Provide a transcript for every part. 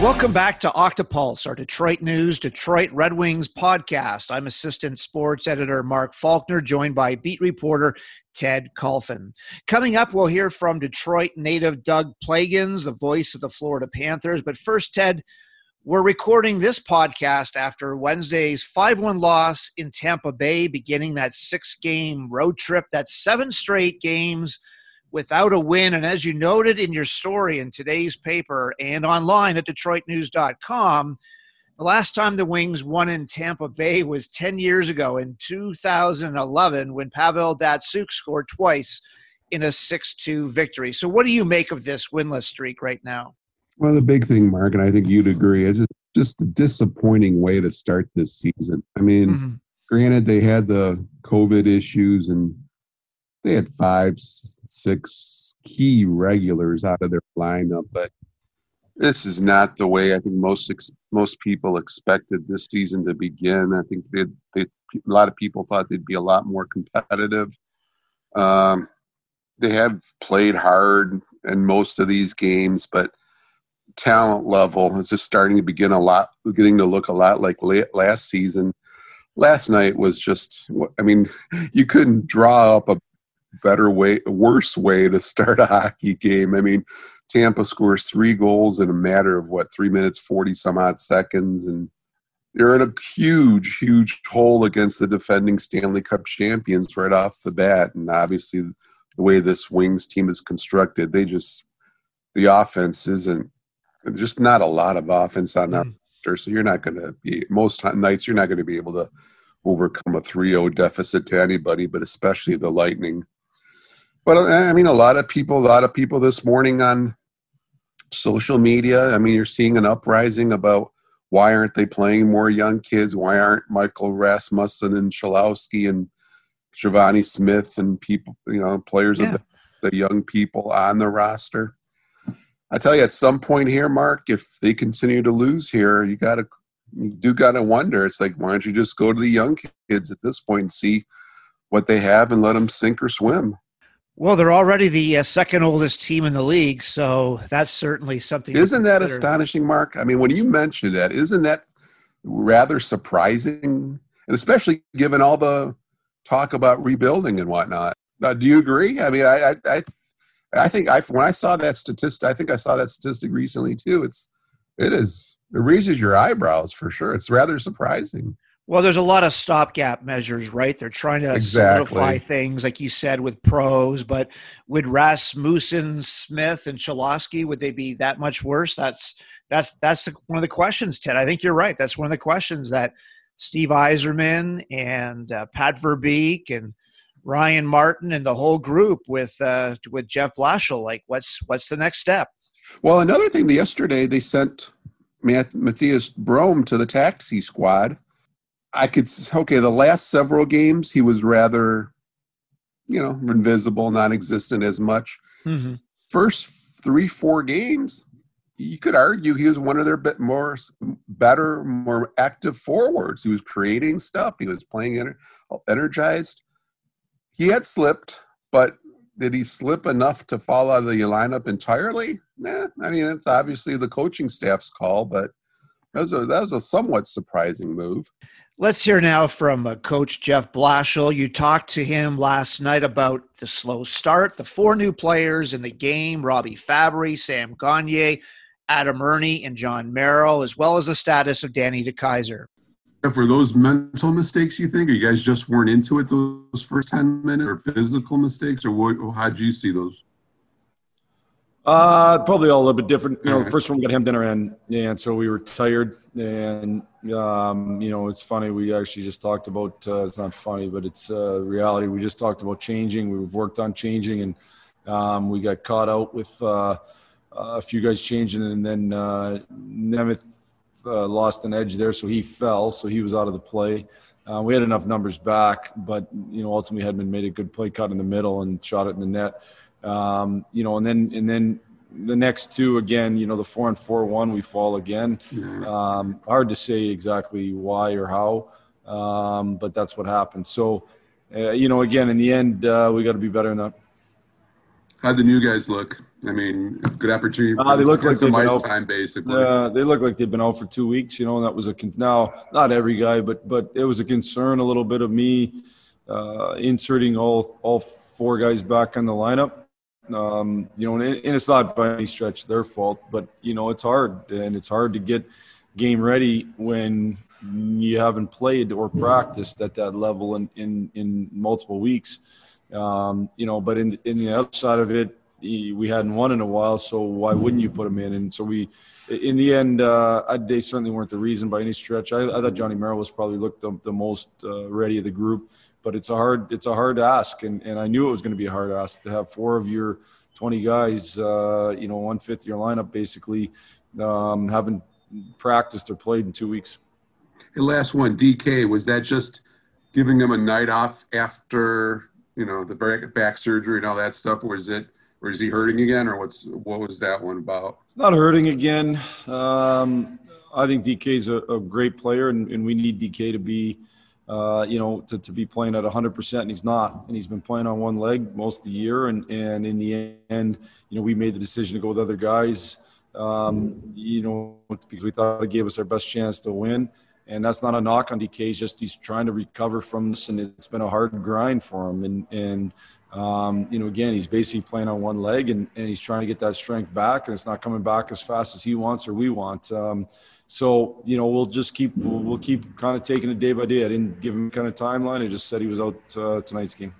Welcome back to Octopulse, our Detroit News, Detroit Red Wings podcast. I'm assistant sports editor Mark Faulkner, joined by beat reporter Ted Kulfan. Coming up, we'll hear from Detroit native Doug Plagens, the voice of the Florida Panthers. But first, Ted, we're recording this podcast after Wednesday's 5 1 loss in Tampa Bay, beginning that six game road trip. That's seven straight games without a win. And as you noted in your story in today's paper and online at DetroitNews.com, the last time the Wings won in Tampa Bay was 10 years ago in 2011 when Pavel Datsyuk scored twice in a 6 2 victory. So, what do you make of this winless streak right now? Well, the big thing, Mark, and I think you'd agree, is just, just a disappointing way to start this season. I mean, mm-hmm. granted, they had the COVID issues and they had five, six key regulars out of their lineup, but this is not the way I think most most people expected this season to begin. I think they, they a lot of people thought they'd be a lot more competitive. Um, they have played hard in most of these games, but talent level is just starting to begin a lot, getting to look a lot like last season. Last night was just, I mean, you couldn't draw up a better way, worse way to start a hockey game. I mean, Tampa scores three goals in a matter of what, three minutes, 40 some odd seconds. And you're in a huge, huge hole against the defending Stanley Cup champions right off the bat. And obviously, the way this Wings team is constructed, they just, the offense isn't, just not a lot of offense on mm. roster. So you're not going to be, most nights, you're not going to be able to overcome a 3 0 deficit to anybody, but especially the Lightning. But uh, I mean, a lot of people, a lot of people this morning on social media. I mean, you're seeing an uprising about why aren't they playing more young kids? Why aren't Michael Rasmussen and Cholowski and Givani Smith and people, you know, players yeah. of the, the young people on the roster? I tell you, at some point here, Mark, if they continue to lose here, you got to, you do got to wonder. It's like, why don't you just go to the young kids at this point and see what they have and let them sink or swim? Well, they're already the uh, second oldest team in the league, so that's certainly something. Isn't that astonishing, Mark? I mean, when you mention that, isn't that rather surprising? And especially given all the talk about rebuilding and whatnot. Now, do you agree? I mean, I, I, I, I think I when I saw that statistic, I think I saw that statistic recently too. It's, it is, it raises your eyebrows for sure. It's rather surprising. Well, there's a lot of stopgap measures, right? They're trying to exactly. solidify things, like you said, with pros. But would Rasmussen, Smith, and Cholowski would they be that much worse? That's that's that's one of the questions, Ted. I think you're right. That's one of the questions that Steve Yzerman and uh, Pat Verbeek and Ryan Martin and the whole group with uh, with Jeff Blashill. Like, what's what's the next step? Well, another thing. Yesterday they sent Mathias Brome to the taxi squad I could okay. The last several games, he was rather, you know, invisible, non-existent as much. Mm-hmm. First three, four games, you could argue he was one of their bit more better, more active forwards. He was creating stuff. He was playing ener- energized. He had slipped, but did he slip enough to fall out of the lineup entirely? Nah, I mean, it's obviously the coaching staff's call, but that was a, that was a somewhat surprising move. Let's hear now from uh, Coach Jeff Blashill. You talked to him last night about the slow start, the four new players in the game Robby Fabbri, Sam Gagner, Adam Erne, and Jon Merrill, as well as the status of Danny DeKeyser. For those mental mistakes, you think, or you guys just weren't into it those first 10 minutes, or physical mistakes, or what, how'd you see those? Uh, probably all a little bit different. You know, the first one we got him dinner and and so we were tired, and um, you know, it's funny. We actually just talked about. Uh, it's not funny, but it's uh, reality. We just talked about changing. We've worked on changing, and um, we got caught out with uh, a few guys changing, and then uh, Nemeth uh, lost an edge there, so he fell. So he was out of the play. Uh, we had enough numbers back, but you know, ultimately, Hedman made a good play cut in the middle and shot it in the net. Um, you know, and then and then the next two again, you know, the four and four one, we fall again. Um, hard to say exactly why or how, um, but that's what happened. So, uh, you know, again, in the end, uh, we got to be better than that. How'd the new guys look? I mean, good opportunity. Uh, they look like some ice out, time, basically. Yeah, they look like they've been out for two weeks. You know, and that was a now not every guy, but but it was a concern a little bit of me uh, inserting all all four guys back in the lineup. Um, you know, and, and it's not by any stretch their fault, but you know, it's hard and it's hard to get game ready when you haven't played or practiced at that level in in, in multiple weeks. Um, you know, but in in the other side of it, we hadn't won in a while, so why wouldn't you put him in? And so we, in the end, uh, they certainly weren't the reason by any stretch. I, I thought Johnny Merrill was probably looked the, the most uh, ready of the group, but it's a hard it's a hard ask, and, and I knew it was going to be a hard ask to have four of your 20 guys, uh, you know, one fifth your lineup basically um, haven't practiced or played in two weeks. The last one, DK, was that just giving him a night off after you know the back, back surgery and all that stuff, or is it? or is he hurting again, or what's what was that one about? It's not hurting again. Um, I think DK is a, a great player, and, and, we need DK to be, uh, you know, to, to be playing at 100%, and he's not. And he's been playing on one leg most of the year, and, and in the end, you know, we made the decision to go with other guys, um, you know, because we thought it gave us our best chance to win. And that's not a knock on DK. He's just he's trying to recover from this, and it's been a hard grind for him. And and um, you know, again, he's basically playing on one leg and, and he's trying to get that strength back, and it's not coming back as fast as he wants or we want. Um, so, you know, we'll just keep we'll, we'll, keep kind of taking it day by day. I didn't give him kind of timeline. I just said he was out uh, tonight's game.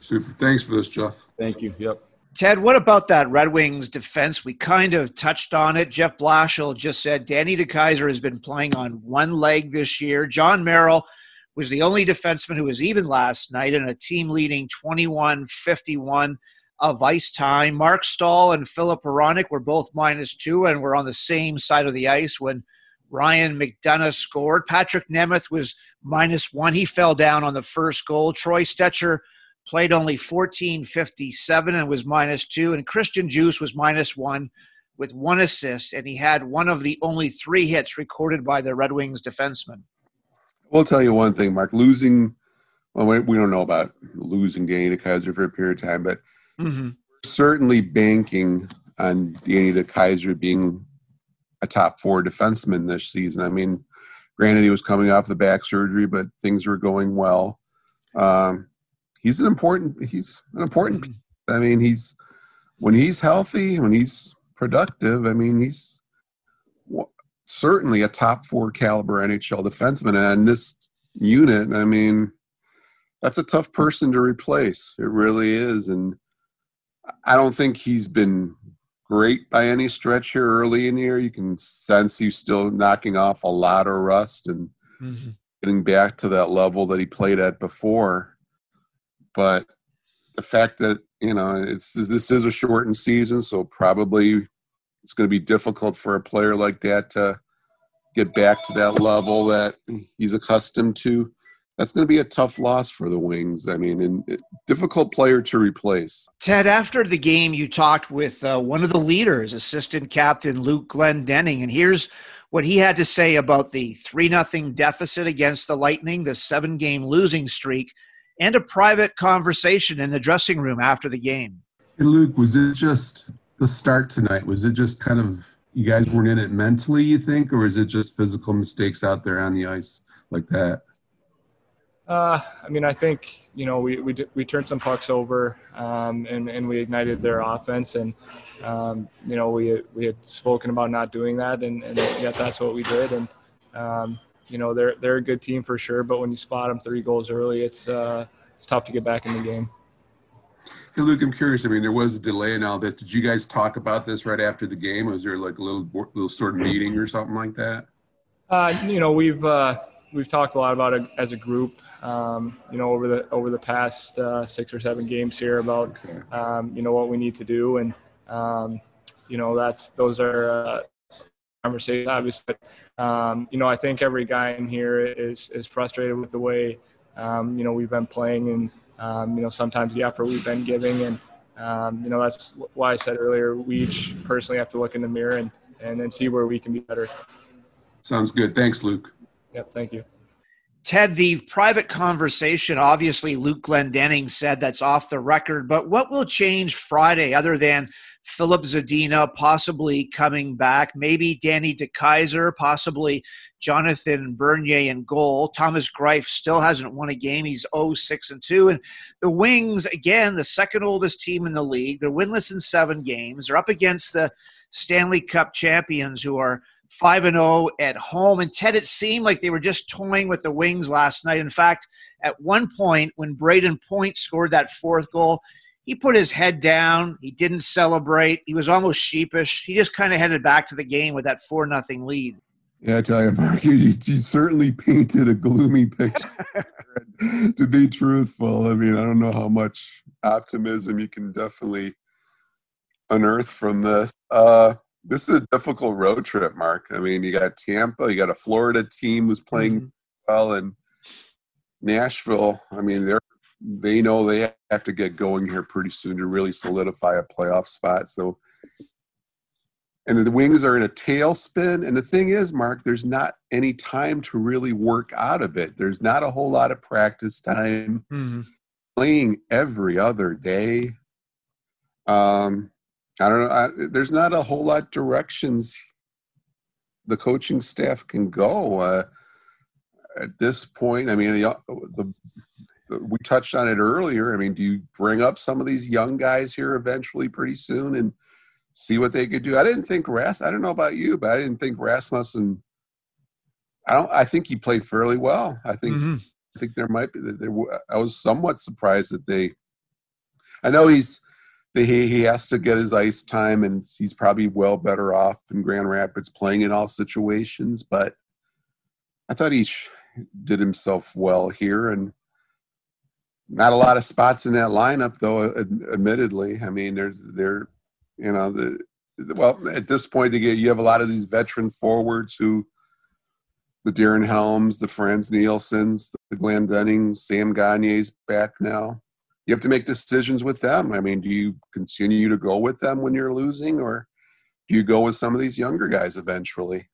Super. Thanks for this, Jeff. Thank you. Yep. Ted, what about that Red Wings defense? We kind of touched on it. Jeff Blashill just said Danny DeKeyser has been playing on one leg this year. Jon Merrill was the only defenseman who was even last night in a team leading 21 51 of ice time. Marc Staal and Filip Hronek were both minus two and were on the same side of the ice when Ryan McDonagh scored. Patrik Nemeth was minus one. He fell down on the first goal. Troy Stecher played only 14.57 and was minus two. And Christian Djoos was minus one with one assist, and he had one of the only three hits recorded by the Red Wings defenseman. We'll tell you one thing, Mark. Losing, well, we don't know about losing Danny DeKeyser for a period of time, but mm-hmm. certainly banking on Danny DeKeyser being a top four defenseman this season. I mean, granted, he was coming off the back surgery, but things were going well. Um, he's an important. He's an important. Mm-hmm. I mean, he's when he's healthy, when he's productive. I mean, he's certainly a top four caliber NHL defenseman. And this unit, I mean, that's a tough person to replace. It really is. And I don't think he's been great by any stretch here early in the year. You can sense he's still knocking off a lot of rust and mm-hmm. getting back to that level that he played at before. But the fact that, you know, it's this is a shortened season, so probably it's going to be difficult for a player like that to get back to that level that he's accustomed to. That's going to be a tough loss for the Wings. I mean, and difficult player to replace. Ted, after the game, you talked with uh, one of the leaders, assistant captain Luke Glendening, and here's what he had to say about the 3 0 deficit against the Lightning, the seven game losing streak, and a private conversation in the dressing room after the game. Hey, Luke, was it just the start tonight? Was it just kind of you guys weren't in it mentally, you think, or is it just physical mistakes out there on the ice like that? Uh, I mean, I think you know we we, we turned some pucks over um, and and we ignited their offense, and um, you know we we had spoken about not doing that, and, and yet that's what we did, and um, you know they're they're a good team for sure, but when you spot them three goals early, it's uh, it's tough to get back in the game. Hey, Luke, I'm curious. I mean, there was a delay in all this. Did you guys talk about this right after the game? Was there like a little little sort of meeting or something like that? Uh, you know, we've uh, we've talked a lot about it as a group. Um, you know, over the over the past uh, six or seven games here about um, you know what we need to do, and um, you know that's those are uh, conversations. Obviously, um, you know, I think every guy in here is is frustrated with the way um, you know we've been playing and um, you know, sometimes the effort we've been giving. And, um, you know, that's why I said earlier, we each personally have to look in the mirror and, and then see where we can be better. Sounds good. Thanks, Luke. Yep. Thank you. Ted, the private conversation, obviously Luke Glendening said that's off the record, but what will change Friday other than Filip Zadina possibly coming back, maybe Danny DeKeyser, possibly Jonathan Bernier in goal. Thomas Greiss still hasn't won a game. He's 0-6 and 2. And the Wings, again, the second oldest team in the league. They're winless in seven games. They're up against the Stanley Cup champions who are 5 and 0 at home. And Ted, it seemed like they were just toying with the Wings last night. In fact, at one point, when Brayden Point scored that fourth goal, he put his head down. He didn't celebrate. He was almost sheepish. He just kind of headed back to the game with that 4 nothing lead. Yeah, I tell you, Mark, you, you certainly painted a gloomy picture. to be truthful, I mean, I don't know how much optimism you can definitely unearth from this. Uh, this is a difficult road trip, Mark. I mean, you got Tampa, you got a Florida team who's playing mm-hmm. well, and Nashville. I mean, they're they know they have to get going here pretty soon to really solidify a playoff spot. So and the wings are in a tailspin. And the thing is, Mark, there's not any time to really work out of it. There's not a whole lot of practice time. Mm-hmm. Playing every other day. Um, I don't know. I, there's not a whole lot directions the coaching staff can go uh, at this point. I mean, the, the, the, we touched on it earlier. I mean, do you bring up some of these young guys here eventually, pretty soon, and see what they could do. I didn't think Ras. I don't know about you, but I didn't think Rasmussen. I don't. I think he played fairly well. I think. Mm-hmm. I think there might be. There, I was somewhat surprised that they. I know he's. He he has to get his ice time, and he's probably well better off in Grand Rapids playing in all situations. But I thought he did himself well here, and not a lot of spots in that lineup, though. Admittedly, I mean, there's there you know, the well at this point get you have a lot of these veteran forwards who the Darren Helms, the Frans Nielsens, the Glendenings, Sam Gagner's back now. You have to make decisions with them. I mean, do you continue to go with them when you're losing, or do you go with some of these younger guys eventually?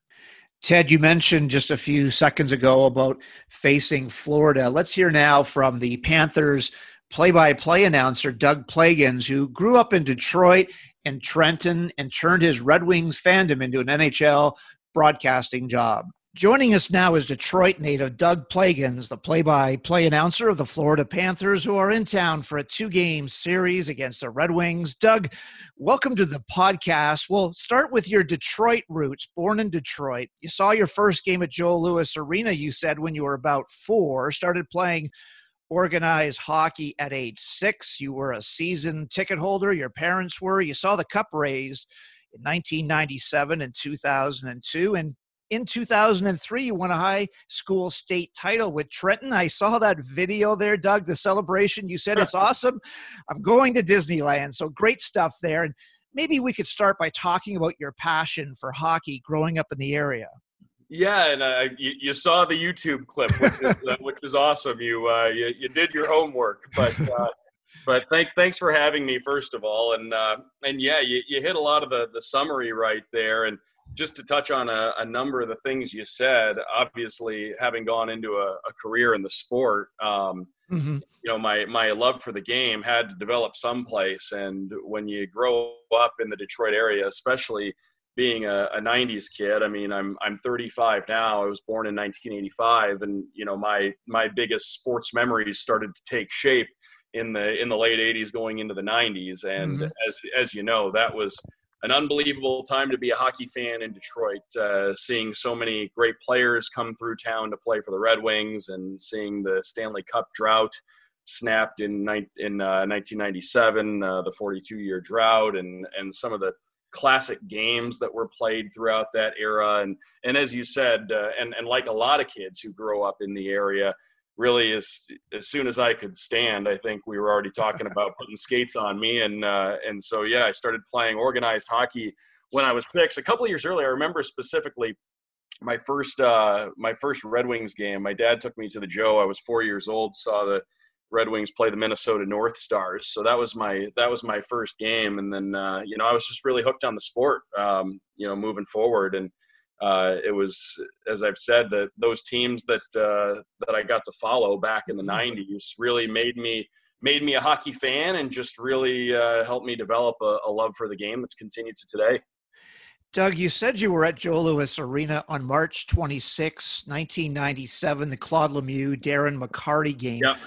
Ted, you mentioned just a few seconds ago about facing Florida. Let's hear now from the Panthers play by play announcer, Doug Plagens, who grew up in Detroit and Trenton and turned his Red Wings fandom into an NHL broadcasting job. Joining us now is Detroit native Doug Plagens, the play by play announcer of the Florida Panthers, who are in town for a two game series against the Red Wings. Doug, welcome to the podcast. We'll start with your Detroit roots, born in Detroit. You saw your first game at Joe Louis Arena, you said, when you were about four, started playing organized hockey at age six. You were a season ticket holder. Your parents were. You saw the cup raised in 1997 and 2002. And in 2003, you won a high school state title with Trenton. I saw that video there, Doug, the celebration. You said it's awesome. I'm going to Disneyland. So great stuff there. And maybe we could start by talking about your passion for hockey growing up in the area. Yeah, and uh, you, you, saw the YouTube clip, which is, uh, which is awesome. You, uh, you, you did your homework, but uh, but thanks thanks for having me first of all, and uh, and yeah, you, you hit a lot of the the summary right there, and just to touch on a, a number of the things you said. Obviously, having gone into a, a career in the sport, um, mm-hmm. you know, my my love for the game had to develop someplace, and when you grow up in the Detroit area, especially being a, a, 90s kid i mean i'm i'm 35 now i was born in 1985 and you know my my biggest sports memories started to take shape in the in the late 80s going into the 90s and mm-hmm. as as you know that was an unbelievable time to be a hockey fan in Detroit, uh, seeing so many great players come through town to play for the Red Wings, and seeing the Stanley Cup drought snapped in in uh, 1997, uh, the 42 year drought, and and some of the classic games that were played throughout that era. And and as you said, uh, and and like a lot of kids who grow up in the area, really as as soon as I could stand, I think we were already talking about putting skates on me. And uh, and so yeah, I started playing organized hockey when I was six. A couple of years earlier, I remember specifically my first uh, my first Red Wings game. My dad took me to the Joe. I was four years old. Saw the Red Wings play the Minnesota North Stars. So that was my that was my first game, and then uh, you know I was just really hooked on the sport. Um, you know, moving forward, and uh, it was, as I've said, that those teams that uh, that I got to follow back in the '90s mm-hmm. really made me made me a hockey fan and just really uh, helped me develop a, a love for the game that's continued to today. Doug, you said you were at Joe Louis Arena on March 26, 1997, the Claude Lemieux Darren McCarty game. Yep.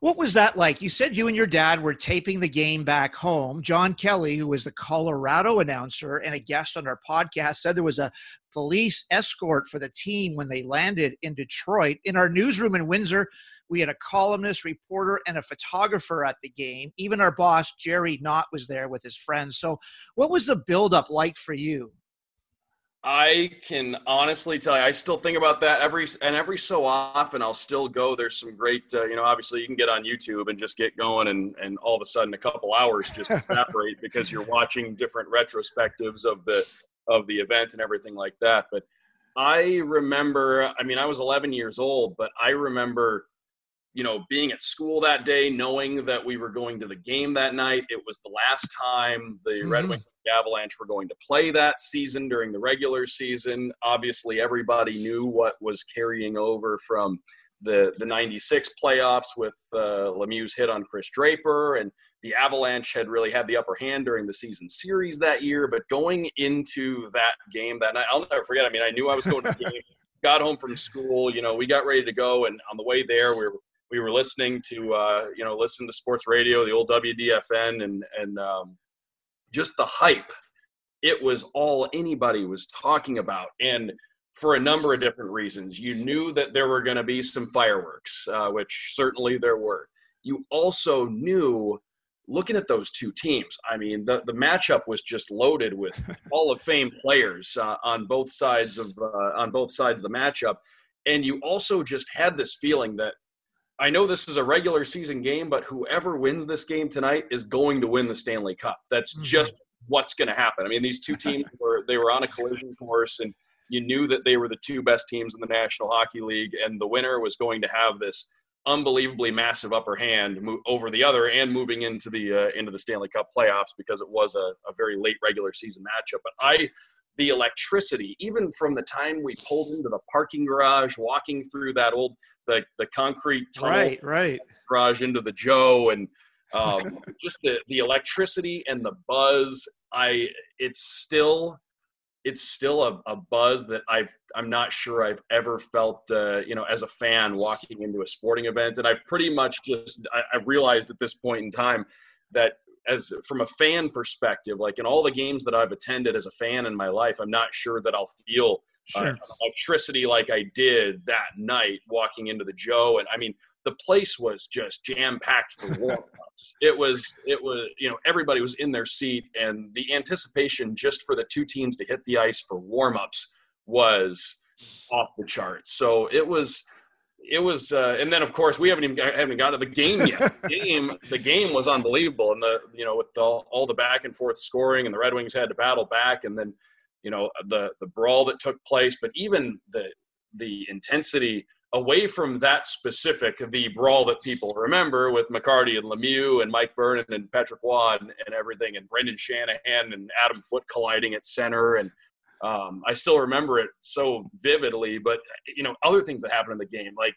What was that like? You said you and your dad were taping the game back home. John Kelly, who was the Colorado announcer and a guest on our podcast, said there was a police escort for the team when they landed in Detroit. In our newsroom in Windsor, we had a columnist, reporter, and a photographer at the game. Even our boss, Jerry Knott, was there with his friends. So, what was the buildup like for you? I can honestly tell you, I still think about that every and every so often. I'll still go. There's some great, uh, you know. Obviously, you can get on YouTube and just get going, and and all of a sudden, a couple hours just evaporate because you're watching different retrospectives of the of the event and everything like that. But I remember, I mean, I was 11 years old, but I remember you know, being at school that day, knowing that we were going to the game that night. It was the last time the mm-hmm. Red Wings Avalanche were going to play that season during the regular season. Obviously, everybody knew what was carrying over from the the 96 playoffs with uh, Lemieux's hit on Chris Draper and the Avalanche had really had the upper hand during the season series that year, but going into that game that night, I'll never forget. I mean, I knew I was going to the game, got home from school, you know, we got ready to go, and on the way there, we were we were listening to uh, you know listen to sports radio, the old WDFN, and and um, just the hype. It was all anybody was talking about, and for a number of different reasons. You knew that there were going to be some fireworks, uh, which certainly there were. You also knew, looking at those two teams, I mean, the, the matchup was just loaded with Hall of Fame players uh, on both sides of uh, on both sides of the matchup, and you also just had this feeling that I know this is a regular season game, but whoever wins this game tonight is going to win the Stanley Cup. That's mm-hmm. just what's going to happen. I mean, these two teams were they were on a collision course, and you knew that they were the two best teams in the National Hockey League, and the winner was going to have this unbelievably massive upper hand over the other and moving into the uh, into the Stanley Cup playoffs because it was a, a very late regular season matchup. But I the electricity, even from the time we pulled into the parking garage, walking through that old the the concrete tunnel right, right. garage into the Joe, and um, just the the electricity and the buzz. I it's still it's still a, a buzz that I've I'm not sure I've ever felt uh, you know as a fan walking into a sporting event, and I've pretty much just I, I've realized at this point in time that as from a fan perspective, like in all the games that I've attended as a fan in my life, I'm not sure that I'll feel sure. uh, electricity like I did that night walking into the Joe. And I mean, the place was just jam packed for warm-ups. it was, it was, you know, everybody was in their seat, and the anticipation just for the two teams to hit the ice for warm-ups was off the charts. So it was it was, uh, and then of course we haven't even haven't got to the game yet. the game, the game was unbelievable, and the you know with the, all the back and forth scoring, and the Red Wings had to battle back, and then you know the the brawl that took place, but even the the intensity away from that specific the brawl that people remember with McCarty and Lemieux and Mike Vernon and Patrick Roy and, and everything, and Brendan Shanahan and Adam Foote colliding at center. And um, I still remember it so vividly, but you know, other things that happened in the game, like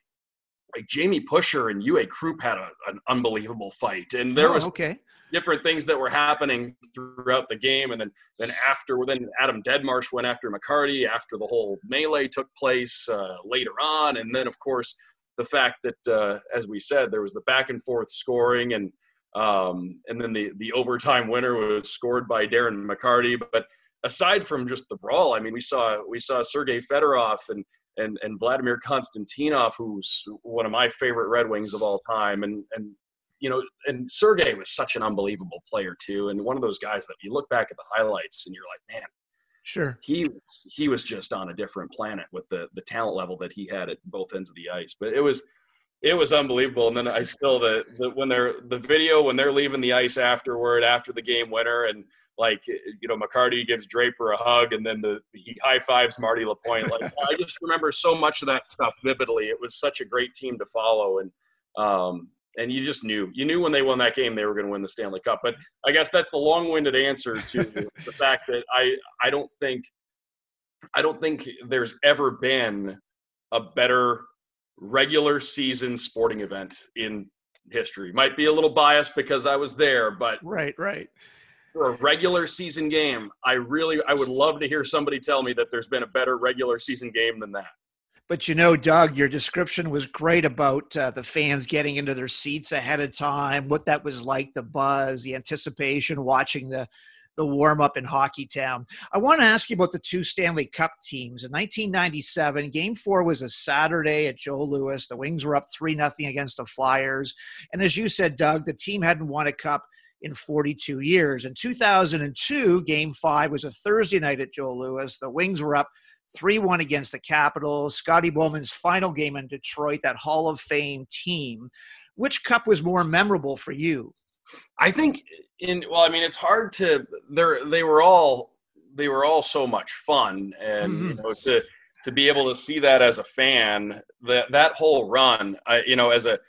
like Jamie Pushor and Uwe Krupp had a, an unbelievable fight, and there oh, was okay different things that were happening throughout the game, and then then after, then Adam Deadmarsh went after McCarty after the whole melee took place uh, later on, and then of course the fact that uh, as we said there was the back and forth scoring and um, and then the the overtime winner was scored by Darren McCarty, but aside from just the brawl, I mean, we saw we saw Sergei Fedorov and and and Vladimir Konstantinov, who's one of my favorite Red Wings of all time, and and you know, and Sergey was such an unbelievable player too, and one of those guys that you look back at the highlights and you're like, man, sure, he he was just on a different planet with the the talent level that he had at both ends of the ice. But it was it was unbelievable. And then I still the, the when they're the video when they're leaving the ice afterward after the game winner and like you know McCarty gives Draper a hug and then the he high fives Marty Lapointe. Like I just remember so much of that stuff vividly. It was such a great team to follow and um and you just knew you knew when they won that game they were going to win the Stanley Cup. But I guess that's the long-winded answer to the fact that I I don't think I don't think there's ever been a better regular season sporting event in history. Might be a little biased because I was there, but right, right. For a regular season game, I really I would love to hear somebody tell me that there's been a better regular season game than that. But you know, Doug, your description was great about uh, the fans getting into their seats ahead of time, what that was like, the buzz, the anticipation, watching the the warm up in Hockey Town. I want to ask you about the two Stanley Cup teams. In 1997, Game Four was a Saturday at Joe Louis. The Wings were up three nothing against the Flyers, and as you said, Doug, the team hadn't won a cup in 42 years. In 2002, Game Five was a Thursday night at Joe Louis. The Wings were up 3 1 against the Capitals. Scotty Bowman's final game in Detroit, that Hall of Fame team. Which cup was more memorable for you? I think in well, I mean, it's hard to. they're they were all they were all so much fun, and mm-hmm. you know to to be able to see that as a fan, that that whole run, I you know as a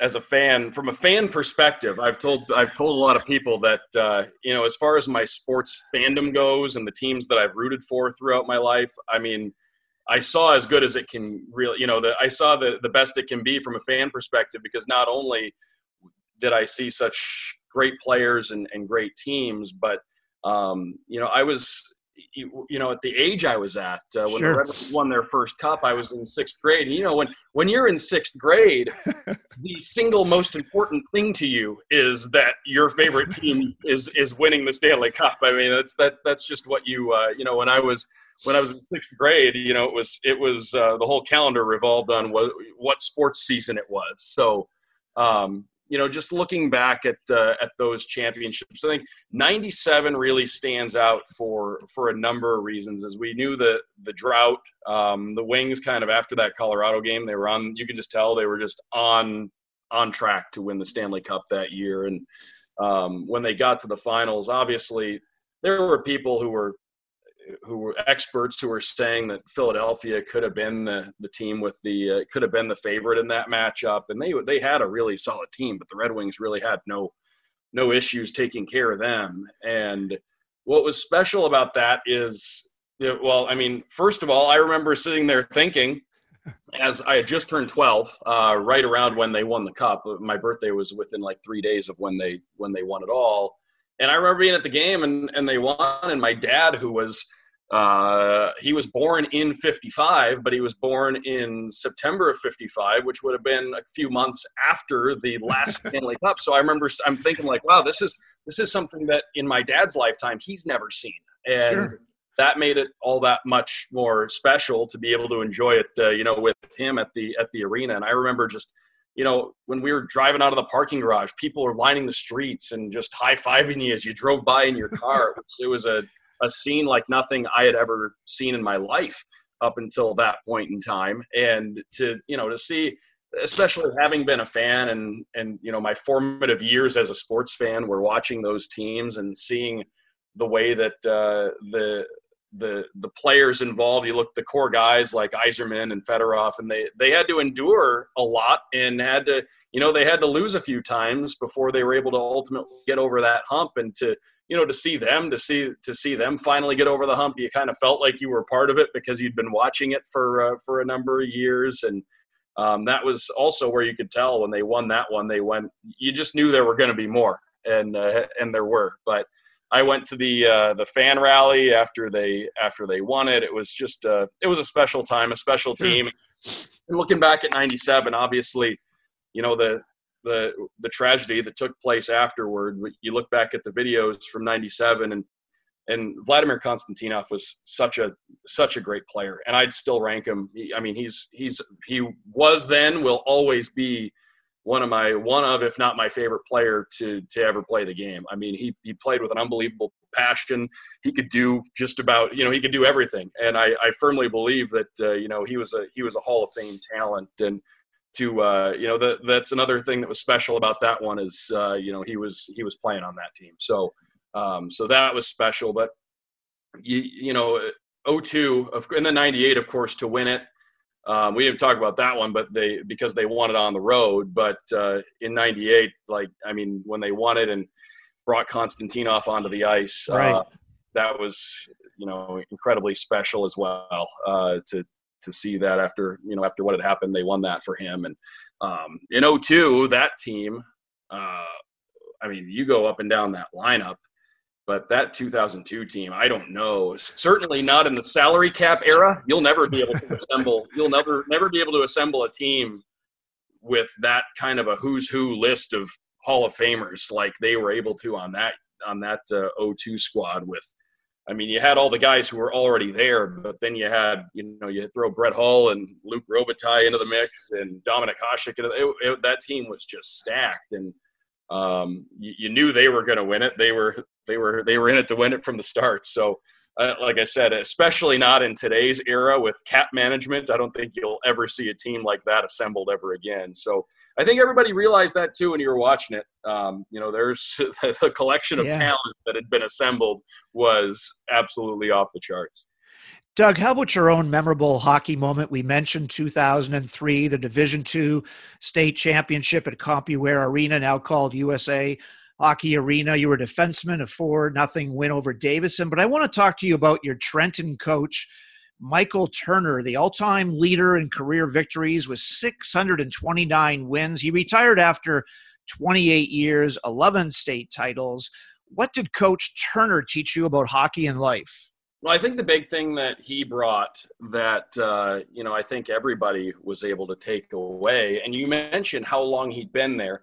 as a fan from a fan perspective i've told i've told a lot of people that uh, you know as far as my sports fandom goes and the teams that i've rooted for throughout my life i mean i saw as good as it can really you know the, i saw the, the best it can be from a fan perspective because not only did i see such great players and, and great teams but um, you know i was you, you know, at the age I was at uh, when sure. the Red Wings won their first cup, I was in sixth grade. And, you know, when when you're in sixth grade, the single most important thing to you is that your favorite team is is winning the Stanley Cup. I mean, that's that that's just what you uh, you know. When I was when I was in sixth grade, you know, it was it was uh, the whole calendar revolved on what what sports season it was. So. Um, you know, just looking back at uh, at those championships, I think '97 really stands out for for a number of reasons. As we knew the the drought, um, the Wings kind of after that Colorado game, they were on. You could just tell they were just on on track to win the Stanley Cup that year. And um, when they got to the finals, obviously there were people who were who were experts who were saying that Philadelphia could have been the, the team with the uh, could have been the favorite in that matchup, and they they had a really solid team, but the Red Wings really had no no issues taking care of them. And what was special about that is, well, I mean, first of all, I remember sitting there thinking, as I had just turned 12, uh, right around when they won the cup. My birthday was within like three days of when they when they won it all. And I remember being at the game and, and they won, and my dad, who was uh, he was born in 55, but he was born in September of 55, which would have been a few months after the last Stanley Cup. So I remember I'm thinking like, wow, this is this is something that in my dad's lifetime he's never seen, and sure. that made it all that much more special to be able to enjoy it, uh, you know, with him at the at the arena. And I remember just you know, when we were driving out of the parking garage, people were lining the streets and just high fiving you as you drove by in your car. it, was, it was a a scene like nothing I had ever seen in my life up until that point in time. And to, you know, to see, especially having been a fan and, and, you know, my formative years as a sports fan were watching those teams and seeing the way that uh, the, the the players involved. You look the core guys like Yzerman and Fedorov, and they they had to endure a lot and had to you know they had to lose a few times before they were able to ultimately get over that hump and to you know to see them to see to see them finally get over the hump you kind of felt like you were part of it because you'd been watching it for uh, for a number of years and um, that was also where you could tell when they won that one they went you just knew there were going to be more and uh, and there were but I went to the uh, the fan rally after they after they won it. It was just uh, it was a special time, a special team. And looking back at '97, obviously, you know the the the tragedy that took place afterward. You look back at the videos from '97, and and Vladimir Konstantinov was such a such a great player, and I'd still rank him. I mean, he's he's he was then, will always be one of my one of if not my favorite player to to ever play the game. I mean, he he played with an unbelievable passion. He could do just about you know he could do everything, and I, I firmly believe that uh, you know he was a he was a Hall of Fame talent and to uh, you know that that's another thing that was special about that one is uh, you know he was he was playing on that team so um, so that was special but you you know 02 of in the 98 of course to win it um, we didn't talk about that one but they because they won it on the road but uh, in 98 like I mean when they won it and brought Konstantinov onto the ice uh, right. that was you know incredibly special as well uh, to to see that after you know after what had happened they won that for him. And um, in 02 that team uh, I mean you go up and down that lineup but that 2002 team i don't know. Certainly not in the salary cap era. You'll never be able to assemble you'll never never be able to assemble a team with that kind of a who's who list of hall of famers like they were able to on that on that uh, 02 squad with i mean you had all the guys who were already there but then you had you know you throw brett hull and Luc robitaille into the mix and dominik hasek it, it, that team was just stacked and um, you, you, knew they were going to win it. They were they were they were in it to win it from the start. So, uh, like I said, especially not in today's era with cap management, I don't think you'll ever see a team like that assembled ever again. So, I think everybody realized that too when you were watching it. Um, you know, there's the collection of yeah. talent that had been assembled was absolutely off the charts. Doug, how about your own memorable hockey moment? We mentioned 2003, the Division II state championship at CompuWare Arena, now called USA Hockey Arena. You were a defenseman, a four nothing win over Davison. But I want to talk to you about your Trenton coach, Michael Turner, the all-time leader in career victories with 629 wins. He retired after 28 years, 11 state titles. What did Coach Turner teach you about hockey and life? Well, I think the big thing that he brought that uh, you know I think everybody was able to take away, and you mentioned how long he'd been there.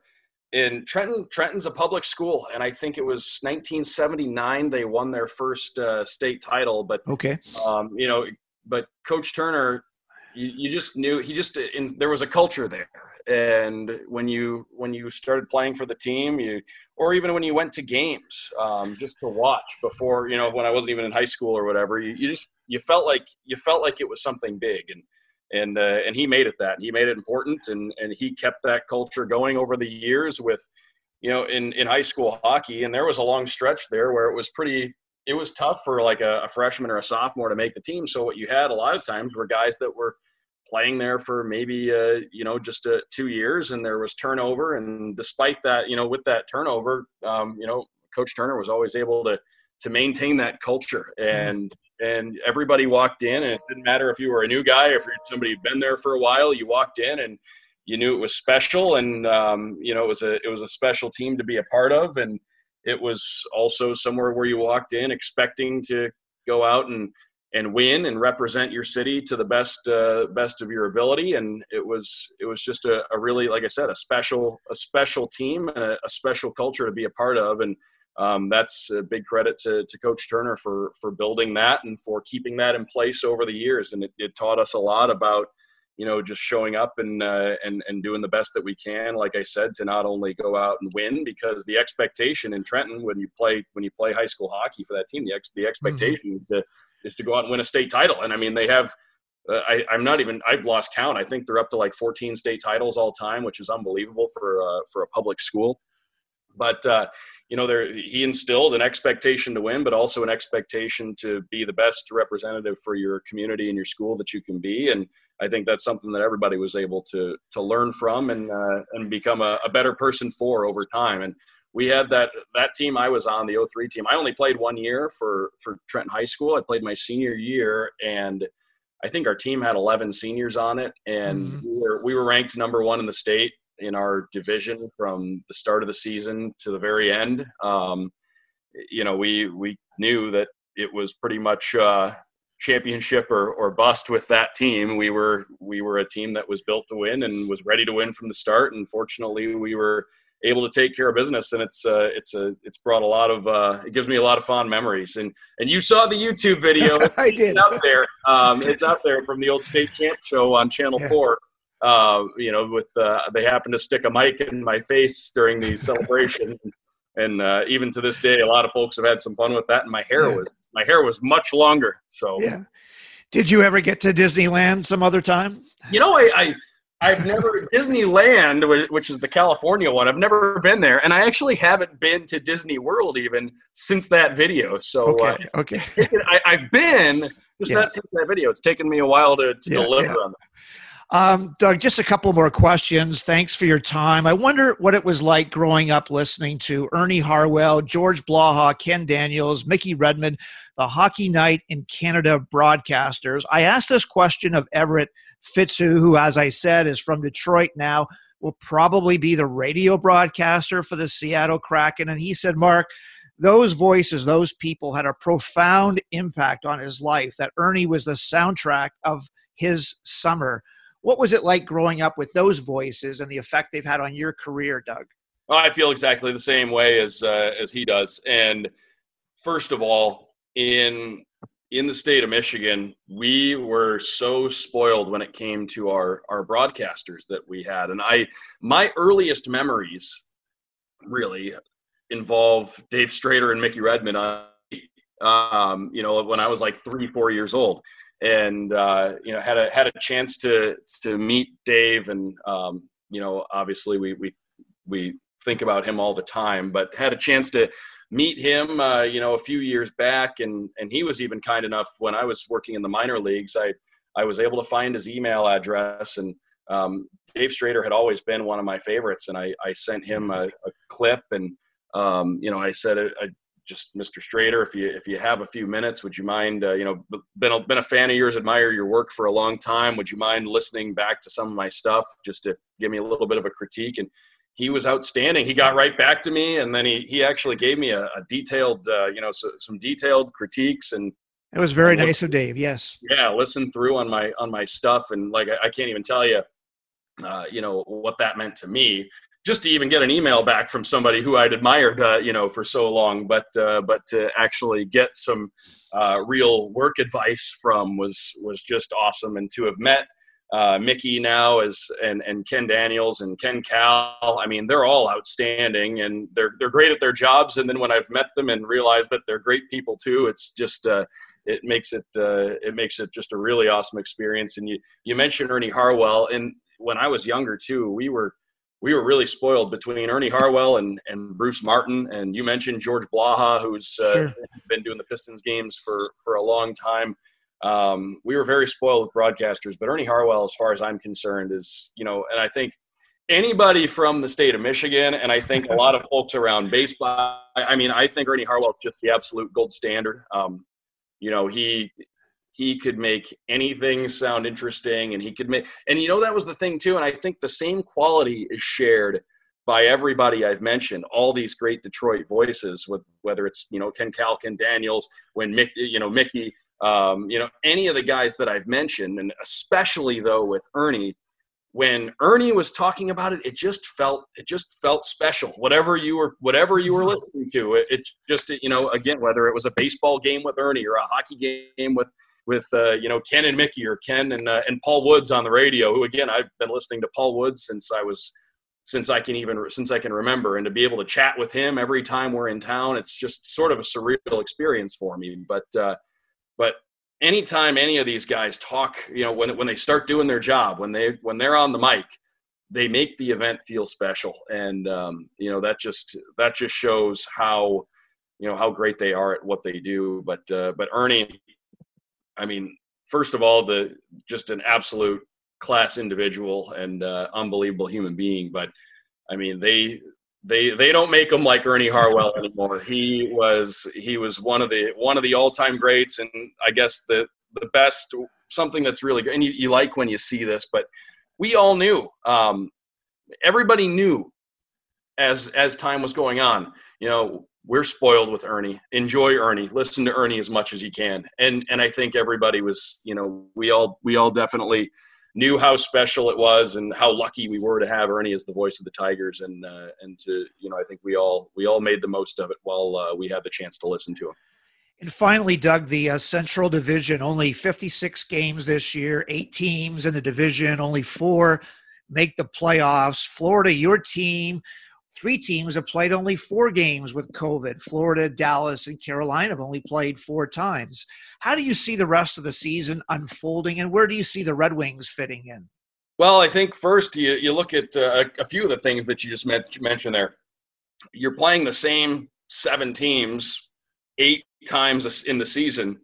In Trenton, Trenton's a public school, and I think it was 1979 they won their first uh, state title. But okay, um, you know, but Coach Turner, you, you just knew he just in, there was a culture there, and when you when you started playing for the team you or even when you went to games um, just to watch before you know when i wasn't even in high school or whatever you, you just you felt like you felt like it was something big. And and uh, and he made it that he made it important and and he kept that culture going over the years with you know in in high school hockey. And there was a long stretch there where it was pretty it was tough for like a, a freshman or a sophomore to make the team so what you had a lot of times were guys that were playing there for maybe uh, you know just uh, two years, and there was turnover. And despite that, you know, with that turnover, um, you know, Coach Turner was always able to to maintain that culture, mm-hmm. and and everybody walked in, and it didn't matter if you were a new guy, or if you're somebody who'd been there for a while. You walked in, and you knew it was special, and um, you know it was a it was a special team to be a part of, and it was also somewhere where you walked in expecting to go out and and win and represent your city to the best uh, best of your ability. And it was it was just a, a really, like I said, a special a special team and a, a special culture to be a part of. And um, that's a big credit to, to Coach Turner for for building that and for keeping that in place over the years. And it, it taught us a lot about you know just showing up and uh, and and doing the best that we can. Like I said, to not only go out and win because the expectation in Trenton when you play when you play high school hockey for that team, the ex, the mm-hmm. expectation mm-hmm. is to is to go out and win a state title. And I mean, they have. Uh, I, am not even. I've lost count. I think they're up to like 14 state titles all time, which is unbelievable for uh, for a public school. But uh, you know, there he instilled an expectation to win, but also an expectation to be the best representative for your community and your school that you can be. And I think that's something that everybody was able to to learn from and uh, and become a, a better person for over time. And we had that that team I was on the 03 team. I only played one year for for Trenton High School. I played my senior year and I think our team had 11 seniors on it and mm-hmm. we were we were ranked number 1 in the state in our division from the start of the season to the very end. Um, you know, we we knew that it was pretty much uh, championship or, or bust with that team. We were we were a team that was built to win and was ready to win from the start. And fortunately, we were able to take care of business. And it's uh, it's a it's brought a lot of uh, it gives me a lot of fond memories. And and you saw the YouTube video. I did. it's out there. Um, it's out there from the old state champ show on channel yeah. 4 uh, you know with uh, they happened to stick a mic in my face during the celebration. And uh, even to this day a lot of folks have had some fun with that and my hair was my hair was much longer so yeah did you ever get to Disneyland some other time you know I, I I've never Disneyland, which is the California one. I've never been there, and I actually haven't been to Disney World even since that video. So okay, uh, okay. I, have been just yeah. not since that video. It's taken me a while to, to yeah, deliver yeah. on that. Um, Doug, just a couple more questions. Thanks for your time. I wonder what it was like growing up listening to Ernie Harwell, George Blaha, Ken Daniels, Mickey Redmond, the Hockey Night in Canada broadcasters. I asked this question of Everett Fitzhugh, who, as I said, is from Detroit now, will probably be the radio broadcaster for the Seattle Kraken. And he said, Mark, those voices, those people had a profound impact on his life, that Ernie was the soundtrack of his summer. What was it like growing up with those voices and the effect they've had on your career, Doug? Well, I feel exactly the same way as uh, as he does. And first of all, in in the state of Michigan, we were so spoiled when it came to our our broadcasters that we had. And I my earliest memories really involve Dave Strader and Mickey Redmond. Um, you know, when I was like three, four years old, and uh, you know had a had a chance to to meet Dave, and um, you know obviously we we we think about him all the time, but had a chance to meet him, uh, you know, a few years back, and and he was even kind enough when I was working in the minor leagues. I I was able to find his email address, and um, Dave Strader had always been one of my favorites, and I I sent him a, a clip, and um, you know I said I, just Mr. Strader, if you if you have a few minutes, would you mind? Uh, you know, been a, been a fan of yours, admire your work for a long time. Would you mind listening back to some of my stuff just to give me a little bit of a critique? And he was outstanding. He got right back to me, and then he he actually gave me a, a detailed, uh, you know, so, some detailed critiques and. It was very nice of Dave. Yes. Yeah, listen through on my on my stuff, and like I, I can't even tell you, uh, you know, what that meant to me just to even get an email back from somebody who I'd admired, uh, you know, for so long, but uh, but to actually get some uh, real work advice from was was just awesome, and to have met uh, Mickey now as and and Ken Daniels and Ken Kal, I mean, they're all outstanding, and they're they're great at their jobs. And then when I've met them and realized that they're great people too, it's just uh, it makes it uh, it makes it just a really awesome experience. And you you mentioned Ernie Harwell, and when I was younger too, we were we were really spoiled between Ernie Harwell and, and Bruce Martin. And you mentioned George Blaha, who's uh, sure. been doing the Pistons games for, for a long time. Um, we were very spoiled with broadcasters, but Ernie Harwell, as far as I'm concerned, is, you know, and I think anybody from the state of Michigan, and I think a lot of folks around baseball, I mean, I think Ernie Harwell is just the absolute gold standard. Um, you know, he he could make anything sound interesting and he could make and you know that was the thing too and i think the same quality is shared by everybody i've mentioned all these great detroit voices with whether it's you know ken kal ken daniels when mick you know mickey um, you know any of the guys that i've mentioned and especially though with ernie when ernie was talking about it it just felt it just felt special. Whatever you were whatever you were listening to it, it just you know again whether it was a baseball game with ernie or a hockey game with with uh, you know Ken and Mickey or Ken and uh, and Paul Woods on the radio. Who again I've been listening to Paul Woods since I was since I can even since I can remember, and to be able to chat with him every time we're in town, it's just sort of a surreal experience for me. But uh, but anytime any of these guys talk, you know, when when they start doing their job, when they when they're on the mic, they make the event feel special, and um, you know that just that just shows how you know how great they are at what they do. But uh, but Ernie, I mean, first of all, the just an absolute class individual and uh, unbelievable human being. But I mean, they they they don't make him like Ernie Harwell anymore. He was he was one of the one of the all time greats, and I guess the the best something that's really good. And you, you like when you see this, but we all knew. Um, everybody knew as as time was going on. You know, we're spoiled with Ernie. Enjoy Ernie. Listen to Ernie as much as you can. And and I think everybody was, you know, we all we all definitely knew how special it was and how lucky we were to have Ernie as the voice of the Tigers and uh, and to you know I think we all we all made the most of it while uh, we had the chance to listen to him. And finally, Doug, the uh, Central Division only 56 games this year, eight teams in the division, only four make the playoffs. Florida, your team Three teams have played only four games with COVID. Florida, Dallas, and Carolina have only played four times. How do you see the rest of the season unfolding, and where do you see the Red Wings fitting in? Well, I think first you, you look at uh, a few of the things that you just mentioned there. You're playing the same seven teams eight times in the season.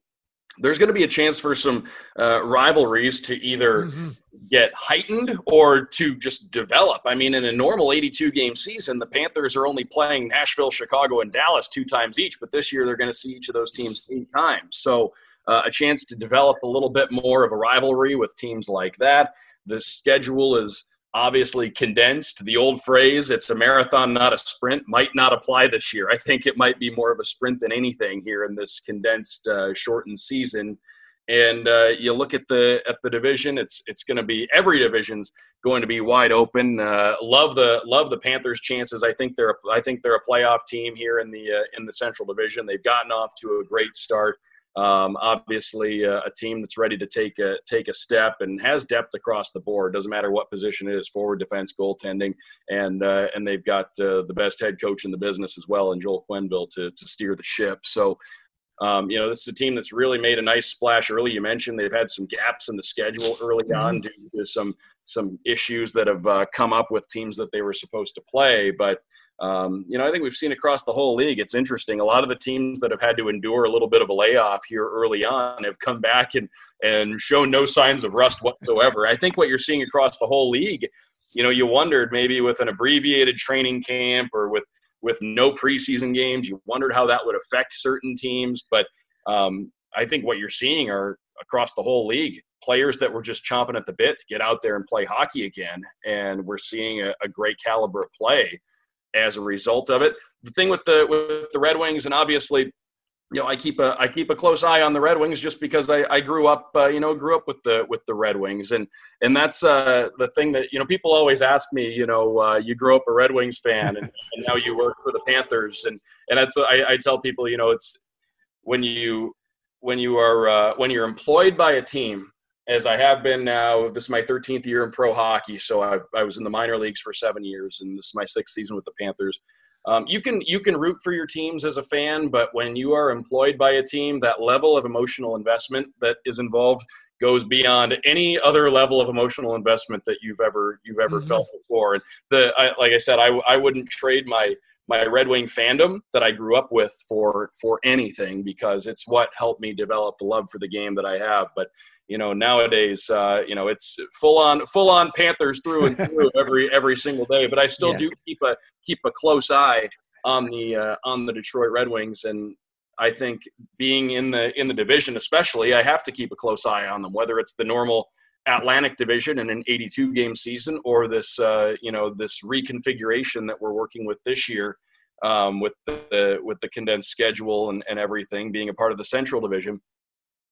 There's going to be a chance for some uh, rivalries to either mm-hmm. get heightened or to just develop. I mean, in a normal 82 game season, the Panthers are only playing Nashville, Chicago, and Dallas two times each, but this year they're going to see each of those teams eight times. So, uh, a chance to develop a little bit more of a rivalry with teams like that. The schedule is obviously condensed. The old phrase, it's a marathon, not a sprint, might not apply this year. I think it might be more of a sprint than anything here in this condensed, uh, shortened season. And uh, you look at the at the division; it's it's going to be every division's going to be wide open. Uh, love the love the Panthers' chances. I think they're I think they're a playoff team here in the uh, in the Central Division. They've gotten off to a great start. Um, obviously, uh, a team that's ready to take a take a step and has depth across the board. Doesn't matter what position it is, forward, defense, goaltending, and uh, and they've got uh, the best head coach in the business as well, and Joel Quenneville to to steer the ship. So. Um, you know, this is a team that's really made a nice splash early. You mentioned they've had some gaps in the schedule early mm-hmm. on due to some some issues that have uh, come up with teams that they were supposed to play. But um, you know, I think we've seen across the whole league. It's interesting. A lot of the teams that have had to endure a little bit of a layoff here early on have come back and and shown no signs of rust whatsoever. I think what you're seeing across the whole league, you know, you wondered maybe with an abbreviated training camp or with with no preseason games, you wondered how that would affect certain teams. But um, I think what you're seeing are across the whole league players that were just chomping at the bit to get out there and play hockey again, and we're seeing a, a great caliber of play as a result of it. The thing with the with the Red Wings, and obviously, you know, I keep a I keep a close eye on the Red Wings just because I, I grew up, uh, you know, grew up with the with the Red Wings, and and that's uh, the thing that you know people always ask me, you know, uh, you grew up a Red Wings fan, and, and now you work for the Panthers, and and that's I, I tell people, you know, it's when you when you are uh, when you're employed by a team as I have been now. This is my 13th year in pro hockey, so I, I was in the minor leagues for seven years, and this is my sixth season with the Panthers. Um, you can you can root for your teams as a fan, but when you are employed by a team, that level of emotional investment that is involved goes beyond any other level of emotional investment that you've ever you've ever mm-hmm. felt before. And the I, like I said, I I wouldn't trade my my Red Wing fandom that I grew up with for for anything because it's what helped me develop the love for the game that I have. But you know nowadays uh, you know it's full on full on panthers through and through every every single day but i still yeah. do keep a keep a close eye on the uh, on the detroit red wings and i think being in the in the division especially i have to keep a close eye on them whether it's the normal atlantic division in an 82 game season or this uh, you know this reconfiguration that we're working with this year um, with the with the condensed schedule and, and everything being a part of the central division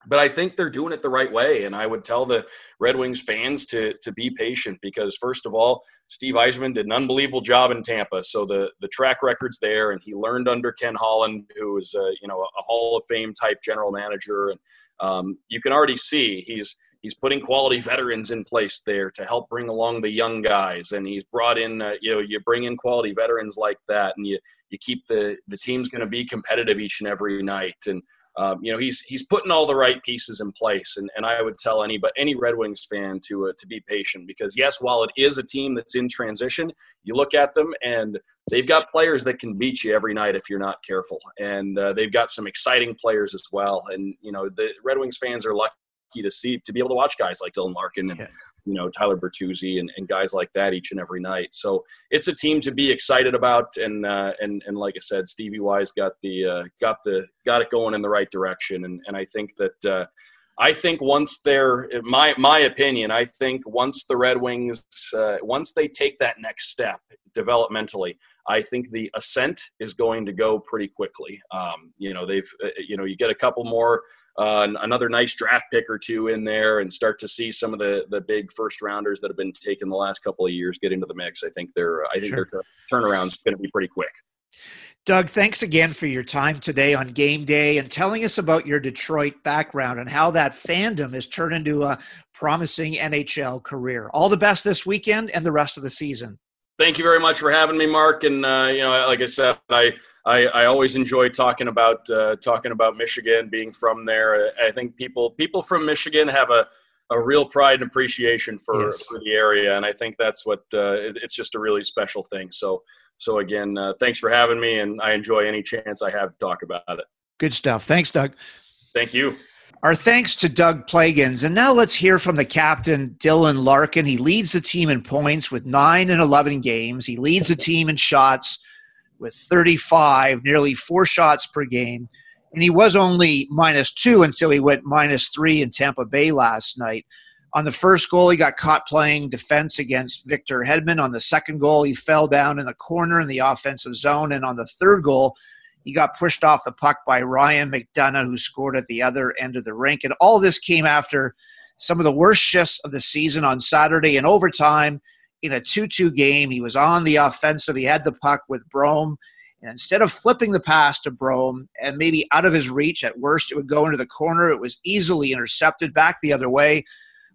but I think they're doing it the right way. And I would tell the Red Wings fans to to be patient because first of all, Steve Yzerman did an unbelievable job in Tampa, so the the track record's there, and he learned under Ken Holland, who is a you know a Hall of Fame type general manager, and um, you can already see he's he's putting quality veterans in place there to help bring along the young guys, and he's brought in uh, you know you bring in quality veterans like that, and you you keep the the team's going to be competitive each and every night, and um, you know he's he's putting all the right pieces in place and, and I would tell any but any Red Wings fan to uh, to be patient because yes while it is a team that's in transition you look at them and they've got players that can beat you every night if you're not careful and uh, they've got some exciting players as well and you know the Red Wings fans are lucky to see to be able to watch guys like Dylan Larkin and yeah you know Tyler Bertuzzi and, and guys like that each and every night. So it's a team to be excited about, and uh, and and like I said, Stevie Y's got the uh, got the got it going in the right direction, and and I think that. Uh, I think once they're my my opinion, I think once the Red Wings uh, once they take that next step developmentally, I think the ascent is going to go pretty quickly. Um, you know, they've uh, you know you get a couple more uh, another nice draft pick or two in there and start to see some of the the big first rounders that have been taken the last couple of years get into the mix. I think their I think sure. their turnaround's going to be pretty quick. Doug, thanks again for your time today on game day and telling us about your Detroit background and how that fandom has turned into a promising NHL career. All the best this weekend and the rest of the season. Thank you very much for having me, Mark. And uh, you know, like I said, I I, I always enjoy talking about uh, talking about Michigan, being from there. I think people people from Michigan have a, a real pride and appreciation for, yes. for the area, and I think that's what uh, it, it's just a really special thing. So so again, uh, thanks for having me, and I enjoy any chance I have to talk about it. Good stuff. Thanks, Doug. Thank you. Our thanks to Doug Plagens. And now let's hear from the captain, Dylan Larkin. He leads the team in points with 9 and 11 games. He leads the team in shots with 35, nearly four shots per game. And he was only minus two until he went minus three in Tampa Bay last night. On the first goal, he got caught playing defense against Victor Hedman. On the second goal, he fell down in the corner in the offensive zone. And on the third goal, he got pushed off the puck by Ryan McDonagh, who scored at the other end of the rink. And all this came after some of the worst shifts of the season on Saturday in overtime in a 2 2 game. He was on the offensive, he had the puck with Brome. And instead of flipping the pass to Brome and maybe out of his reach, at worst, it would go into the corner. It was easily intercepted back the other way.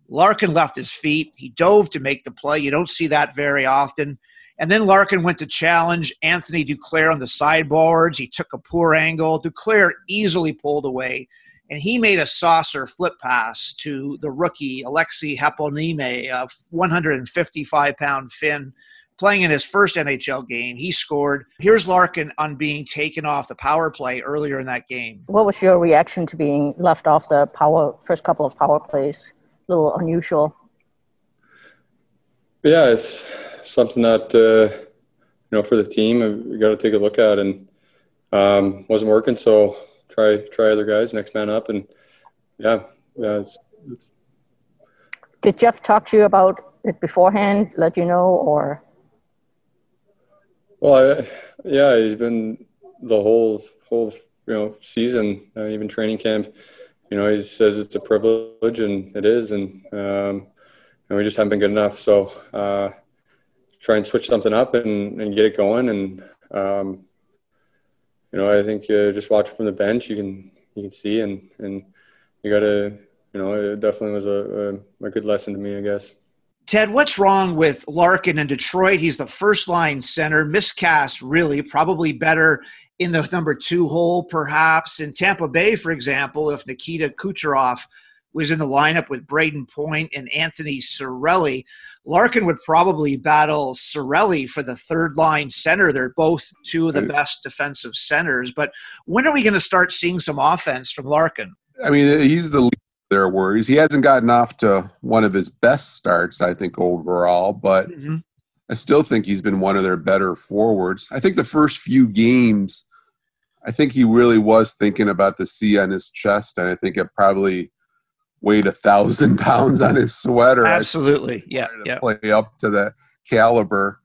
Larkin left his feet. He dove to make the play. You don't see that very often. And then Larkin went to challenge Anthony Duclair on the sideboards. He took a poor angle. Duclair easily pulled away, and he made a saucer flip pass to the rookie Aleksi Heponiemi, a 155 pound Finn playing in his first NHL game. He scored. Here's Larkin on being taken off the power play earlier in that game. What was your reaction to being left off the power first couple of power plays? A little unusual. Yeah, it's something that uh, you know for the team we got to take a look at, and um, wasn't working. So try try other guys, next man up, and yeah, yeah. It's, it's... Did Jeff talk to you about it beforehand? Let you know, or? Well, I, yeah, he's been the whole whole you know season, uh, even training camp. You know, he says it's a privilege, and it is, and um, and we just haven't been good enough. So uh, try and switch something up and, and get it going. And um, you know, I think uh, just watching from the bench, you can you can see, and and you got to, you know, it definitely was a, a, a good lesson to me, I guess. Ted, what's wrong with Larkin in Detroit? He's the first line center, miscast really, probably better in the number two hole, perhaps. In Tampa Bay, for example, if Nikita Kucherov was in the lineup with Brayden Point and Anthony Cirelli. Larkin would probably battle Cirelli for the third line center. They're both two of the best defensive centers. But when are we going to start seeing some offense from Larkin? I mean, he's the leader there worries. He hasn't gotten off to one of his best starts, I think, overall, but mm-hmm. I still think he's been one of their better forwards. I think the first few games, I think he really was thinking about the C on his chest, and I think it probably weighed a thousand pounds on his sweater. Absolutely, yeah, yeah. Play up to the caliber,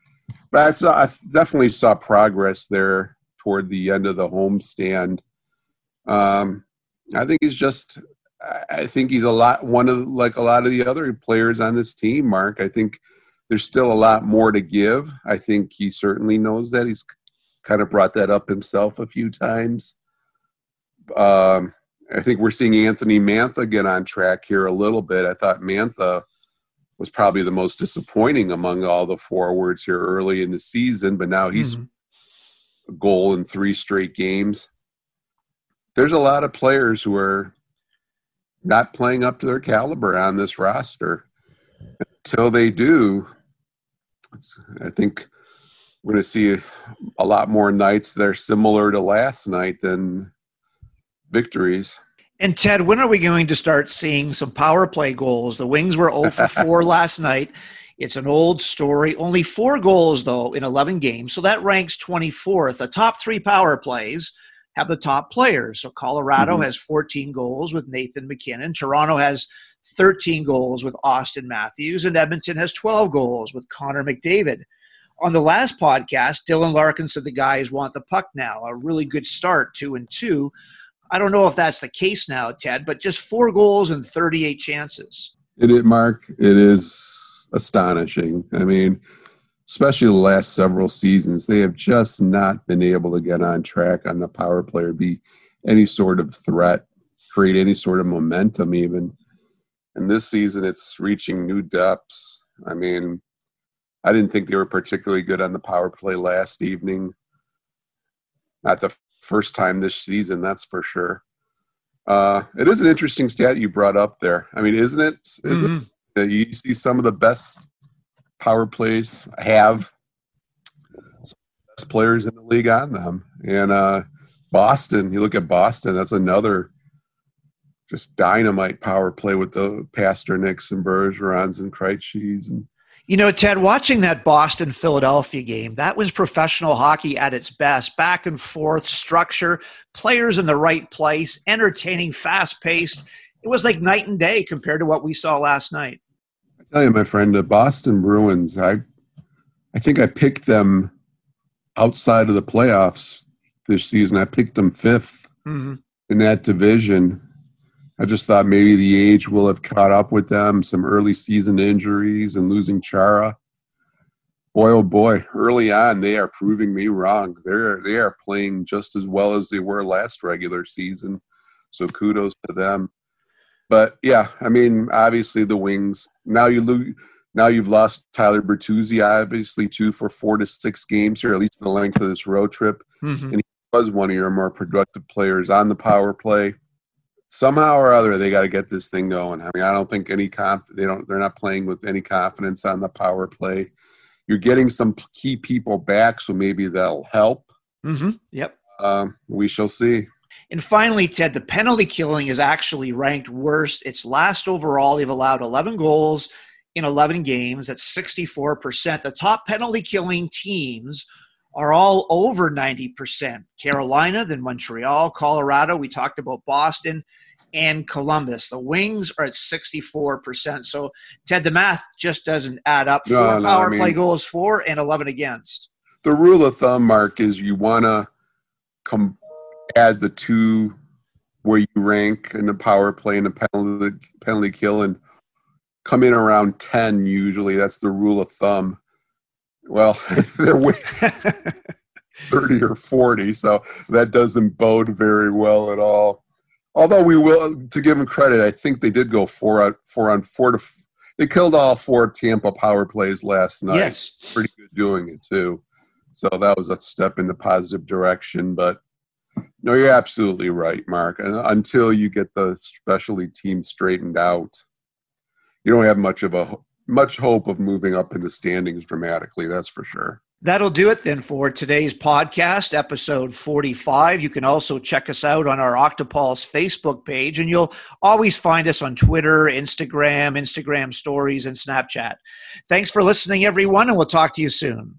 but I, I definitely saw progress there toward the end of the homestand. Um, I think he's just. I think he's a lot one of like a lot of the other players on this team. Mark, I think there's still a lot more to give. I think he certainly knows that. He's kind of brought that up himself a few times. Um, I think we're seeing Anthony Mantha get on track here a little bit. I thought Mantha was probably the most disappointing among all the forwards here early in the season, but now he's mm-hmm. a goal in three straight games. There's a lot of players who are not playing up to their caliber on this roster. Until they do, I think we're going to see a lot more nights that are similar to last night than victories. And Ted, when are we going to start seeing some power play goals? The Wings were 0 for 4 last night. It's an old story. Only four goals, though, in 11 games. So that ranks 24th. The top three power plays have the top players. So Colorado mm-hmm. has 14 goals with Nathan MacKinnon. Toronto has 13 goals with Auston Matthews. And Edmonton has 12 goals with Connor McDavid. On the last podcast, Dylan Larkin said the guys want the puck now. A really good start, two and two. I don't know if that's the case now, Ted, but just four goals and 38 chances. It is, Mark. It is astonishing. I mean, especially the last several seasons, they have just not been able to get on track on the power play or be any sort of threat, create any sort of momentum, even. And this season, it's reaching new depths. I mean, I didn't think they were particularly good on the power play last evening. Not the first time this season, that's for sure. Uh, it is an interesting stat you brought up there. I mean, isn't it? Is mm-hmm. it you see some of the best power plays have best players in the league on them, and uh, Boston. You look at Boston; that's another just dynamite power play with the Pastrnaks and Bergerons and Krejcis and you know, Ted, watching that Boston Philadelphia game, that was professional hockey at its best. Back and forth, structure, players in the right place, entertaining, fast paced. It was like night and day compared to what we saw last night. I tell you, my friend, the Boston Bruins, I, I think I picked them outside of the playoffs this season. I picked them 5th mm-hmm. in that division. I just thought maybe the age will have caught up with them, some early season injuries and losing Chara. Boy, oh boy, early on they are proving me wrong. They're they are playing just as well as they were last regular season. So kudos to them. But yeah, I mean, obviously the wings. Now you lose now you've lost Tyler Bertuzzi, obviously, too, for four to six games here, at least the length of this road trip. Mm-hmm. And he was one of your more productive players on the power play somehow or other they got to get this thing going. I mean, I don't think any conf they don't they're not playing with any confidence on the power play. You're getting some key people back, so maybe that'll help. Mm-hmm. Yep. Um, we shall see. And finally, Ted, the penalty killing is actually ranked worst. It's last overall. They've allowed 11 goals in 11 games. That's 64%. The top penalty killing teams are all over 90%. Carolina, then Montreal, Colorado. We talked about Boston and Columbus. The Wings are at 64%. So, Ted, the math just doesn't add up. Four no, no, power I mean, play goals for and 11 against. The rule of thumb, Mark, is you want to come add the two where you rank in the power play and the penalty, penalty kill and come in around 10 usually. That's the rule of thumb. Well, they're 30 or 40, so that doesn't bode very well at all. Although we will, to give them credit, I think they did go four on four on four to. F- they killed all four Tampa power plays last night. Yes, pretty good doing it too. So that was a step in the positive direction. But no, you're absolutely right, Mark. Until you get the specialty team straightened out, you don't have much of a much hope of moving up in the standings dramatically. That's for sure. That'll do it then for today's podcast, episode 45. You can also check us out on our Octopulse Facebook page, and you'll always find us on Twitter, Instagram, Instagram stories, and Snapchat. Thanks for listening, everyone, and we'll talk to you soon.